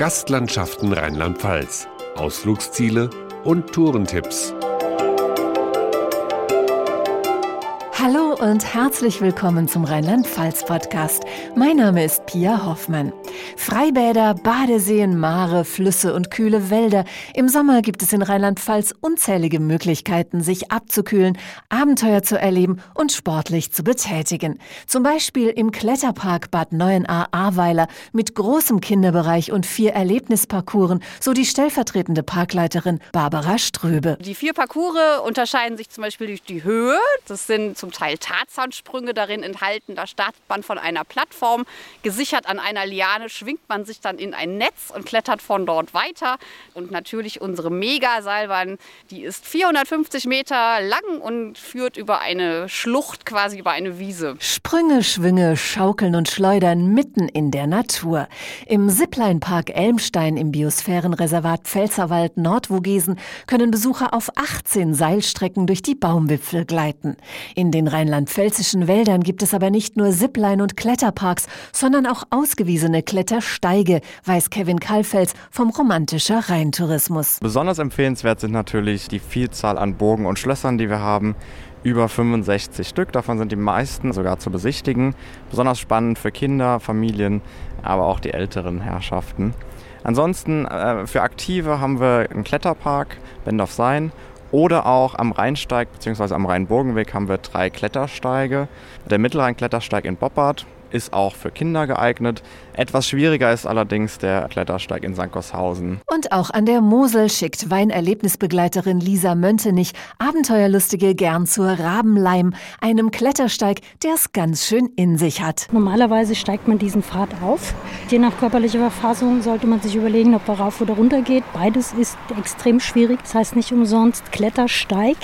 Gastlandschaften Rheinland-Pfalz, Ausflugsziele und Tourentipps. Und herzlich willkommen zum Rheinland-Pfalz-Podcast. Mein Name ist Pia Hoffmann. Freibäder, Badeseen, Mare, Flüsse und kühle Wälder. Im Sommer gibt es in Rheinland-Pfalz unzählige Möglichkeiten, sich abzukühlen, Abenteuer zu erleben und sportlich zu betätigen. Zum Beispiel im Kletterpark Bad Neuenahr-Ahrweiler mit großem Kinderbereich und vier Erlebnisparcours, so die stellvertretende Parkleiterin Barbara Ströbe. Die vier Parcours unterscheiden sich zum Beispiel durch die Höhe. Das sind zum Teil Tarzansprünge darin enthalten. Da startet man von einer Plattform, gesichert an einer Liane, schwingt man sich dann in ein Netz und klettert von dort weiter. Und natürlich unsere Megaseilbahn, die ist 450 Meter lang und führt über eine Schlucht, quasi über eine Wiese. Sprünge, Schwünge, Schaukeln und Schleudern mitten in der Natur. Im Zipline-Park Elmstein im Biosphärenreservat Pfälzerwald Nordvogesen können Besucher auf 18 Seilstrecken durch die Baumwipfel gleiten. In den rheinland-pfälzischen Wäldern gibt es aber nicht nur Zipline- und Kletterparks, sondern auch ausgewiesene Klettersteige, weiß Kevin Kalfels vom Romantischer Rheintourismus. Besonders empfehlenswert sind natürlich die Vielzahl an Burgen und Schlössern, die wir haben. Über 65 Stück, davon sind die meisten sogar zu besichtigen. Besonders spannend für Kinder, Familien, aber auch die älteren Herrschaften. Ansonsten äh, für Aktive haben wir einen Kletterpark, Bend of Sein oder auch am Rheinsteig bzw. am Rheinburgenweg haben wir drei Klettersteige. Der Mittelrhein-Klettersteig in Boppard ist auch für Kinder geeignet. Etwas schwieriger ist allerdings der Klettersteig in St. Gosshausen. Und auch an der Mosel schickt Weinerlebnisbegleiterin Lisa Möntenich Abenteuerlustige gern zur Rabenleim, einem Klettersteig, der es ganz schön in sich hat. Normalerweise steigt man diesen Pfad auf. Je nach körperlicher Verfassung sollte man sich überlegen, ob er rauf oder runter geht. Beides ist extrem schwierig. Das heißt nicht umsonst Klettersteig.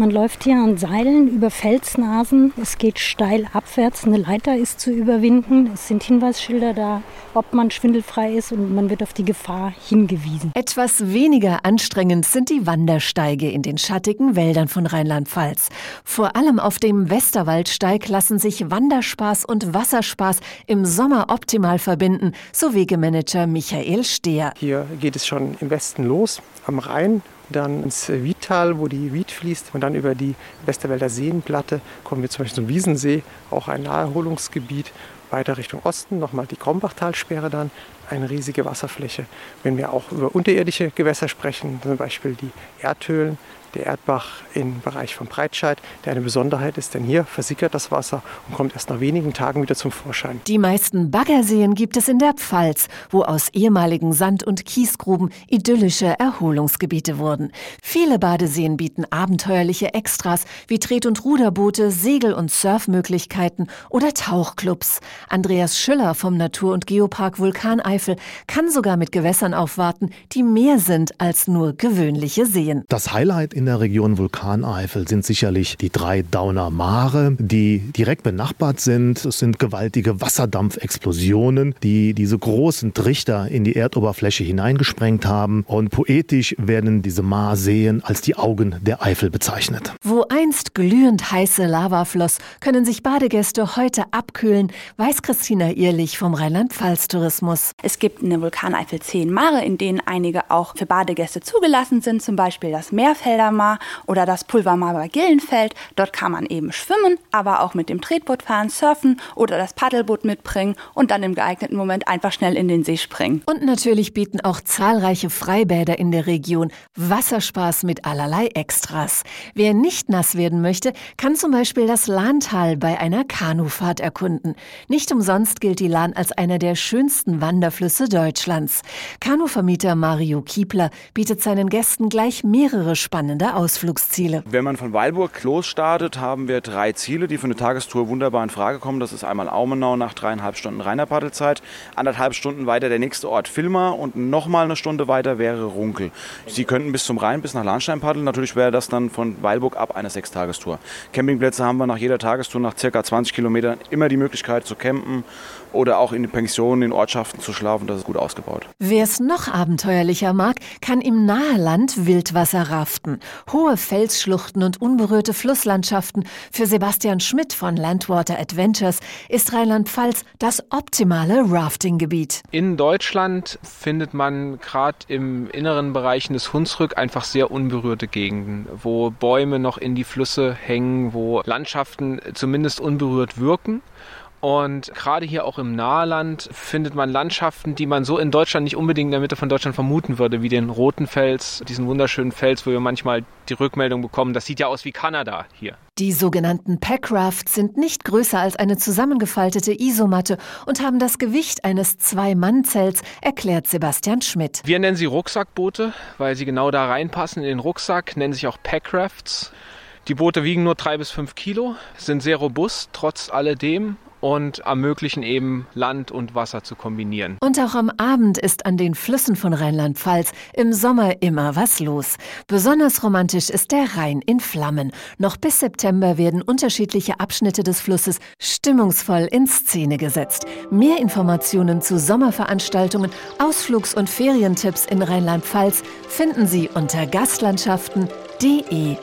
Man läuft hier an Seilen über Felsnasen. Es geht steil abwärts. Eine Leiter ist zu überwinden. Es sind Hinweisschilder da ob man schwindelfrei ist und man wird auf die Gefahr hingewiesen. Etwas weniger anstrengend sind die Wandersteige in den schattigen Wäldern von Rheinland-Pfalz. Vor allem auf dem Westerwaldsteig lassen sich Wanderspaß und Wasserspaß im Sommer optimal verbinden, so Wegemanager Michael Stehr. Hier geht es schon im Westen los, am Rhein dann ins Wiedtal, wo die Wied fließt. Und dann über die Westerwälder Seenplatte kommen wir zum Beispiel zum Wiesensee, auch ein Naherholungsgebiet weiter Richtung Osten nochmal die Krombachtalsperre dann, eine riesige Wasserfläche. Wenn wir auch über unterirdische Gewässer sprechen, zum Beispiel die Erdhöhlen, der Erdbach im Bereich von Breitscheid, der eine Besonderheit ist, denn hier versickert das Wasser und kommt erst nach wenigen Tagen wieder zum Vorschein. Die meisten Baggerseen gibt es in der Pfalz, wo aus ehemaligen Sand- und Kiesgruben idyllische Erholungsgebiete wurden. Viele Badeseen bieten abenteuerliche Extras wie Tret- und Ruderboote, Segel- und Surfmöglichkeiten oder Tauchclubs. Andreas Schüller vom Natur- und Geopark Vulkaneifel kann sogar mit Gewässern aufwarten, die mehr sind als nur gewöhnliche Seen. Das Highlight in der Region Vulkaneifel sind sicherlich die drei Dauner Mare, die direkt benachbart sind. Es sind gewaltige Wasserdampfexplosionen, die diese großen Trichter in die Erdoberfläche hineingesprengt haben. Und poetisch werden diese Maarseen als die Augen der Eifel bezeichnet. Wo einst glühend heiße Lava floss, können sich Badegäste heute abkühlen, weiß Christina Ehrlich vom Rheinland-Pfalz-Tourismus. Es gibt in der Vulkaneifel zehn Mare, in denen einige auch für Badegäste zugelassen sind, zum Beispiel das Meerfelder Pulvermar oder das Pulvermar bei Gillenfeld. Dort kann man eben schwimmen, aber auch mit dem Tretboot fahren, surfen oder das Paddelboot mitbringen und dann im geeigneten Moment einfach schnell in den See springen. Und natürlich bieten auch zahlreiche Freibäder in der Region Wasserspaß mit allerlei Extras. Wer nicht nass werden möchte, kann zum Beispiel das Lahntal bei einer Kanufahrt erkunden. Nicht umsonst gilt die Lahn als einer der schönsten Wanderflüsse Deutschlands. Kanuvermieter Mario Kiepler bietet seinen Gästen gleich mehrere spannende Ausflugsziele. Wenn man von Weilburg lostartet, haben wir drei Ziele, die für eine Tagestour wunderbar in Frage kommen. Das ist einmal Aumenau nach dreieinhalb Stunden reiner Paddelzeit, anderthalb Stunden weiter der nächste Ort Filmer und nochmal eine Stunde weiter wäre Runkel. Sie könnten bis zum Rhein, bis nach Lahnstein paddeln. Natürlich wäre das dann von Weilburg ab eine Sechstagestour. Campingplätze haben wir nach jeder Tagestour, nach circa 20 Kilometern, immer die Möglichkeit zu campen oder auch in Pensionen, in Ortschaften zu schlafen. Das ist gut ausgebaut. Wer es noch abenteuerlicher mag, kann im Naheland Wildwasser raften. Hohe Felsschluchten und unberührte Flusslandschaften. Für Sebastian Schmidt von Landwater Adventures ist Rheinland-Pfalz das optimale Rafting-Gebiet. In Deutschland findet man gerade im inneren Bereichen des Hunsrück einfach sehr unberührte Gegenden, wo Bäume noch in die Flüsse hängen, wo Landschaften zumindest unberührt wirken. Und gerade hier auch im Nahland findet man Landschaften, die man so in Deutschland nicht unbedingt in der Mitte von Deutschland vermuten würde, wie den Roten Fels, diesen wunderschönen Fels, wo wir manchmal die Rückmeldung bekommen, das sieht ja aus wie Kanada hier. Die sogenannten Packrafts sind nicht größer als eine zusammengefaltete Isomatte und haben das Gewicht eines Zwei-Mann-Zelts, erklärt Sebastian Schmidt. Wir nennen sie Rucksackboote, weil sie genau da reinpassen in den Rucksack, nennen sich auch Packrafts. Die Boote wiegen nur drei bis fünf Kilo, sind sehr robust trotz alledem und ermöglichen eben Land und Wasser zu kombinieren. Und auch am Abend ist an den Flüssen von Rheinland-Pfalz im Sommer immer was los. Besonders romantisch ist der Rhein in Flammen. Noch bis September werden unterschiedliche Abschnitte des Flusses stimmungsvoll in Szene gesetzt. Mehr Informationen zu Sommerveranstaltungen, Ausflugs- und Ferientipps in Rheinland-Pfalz finden Sie unter gastlandschaften.de.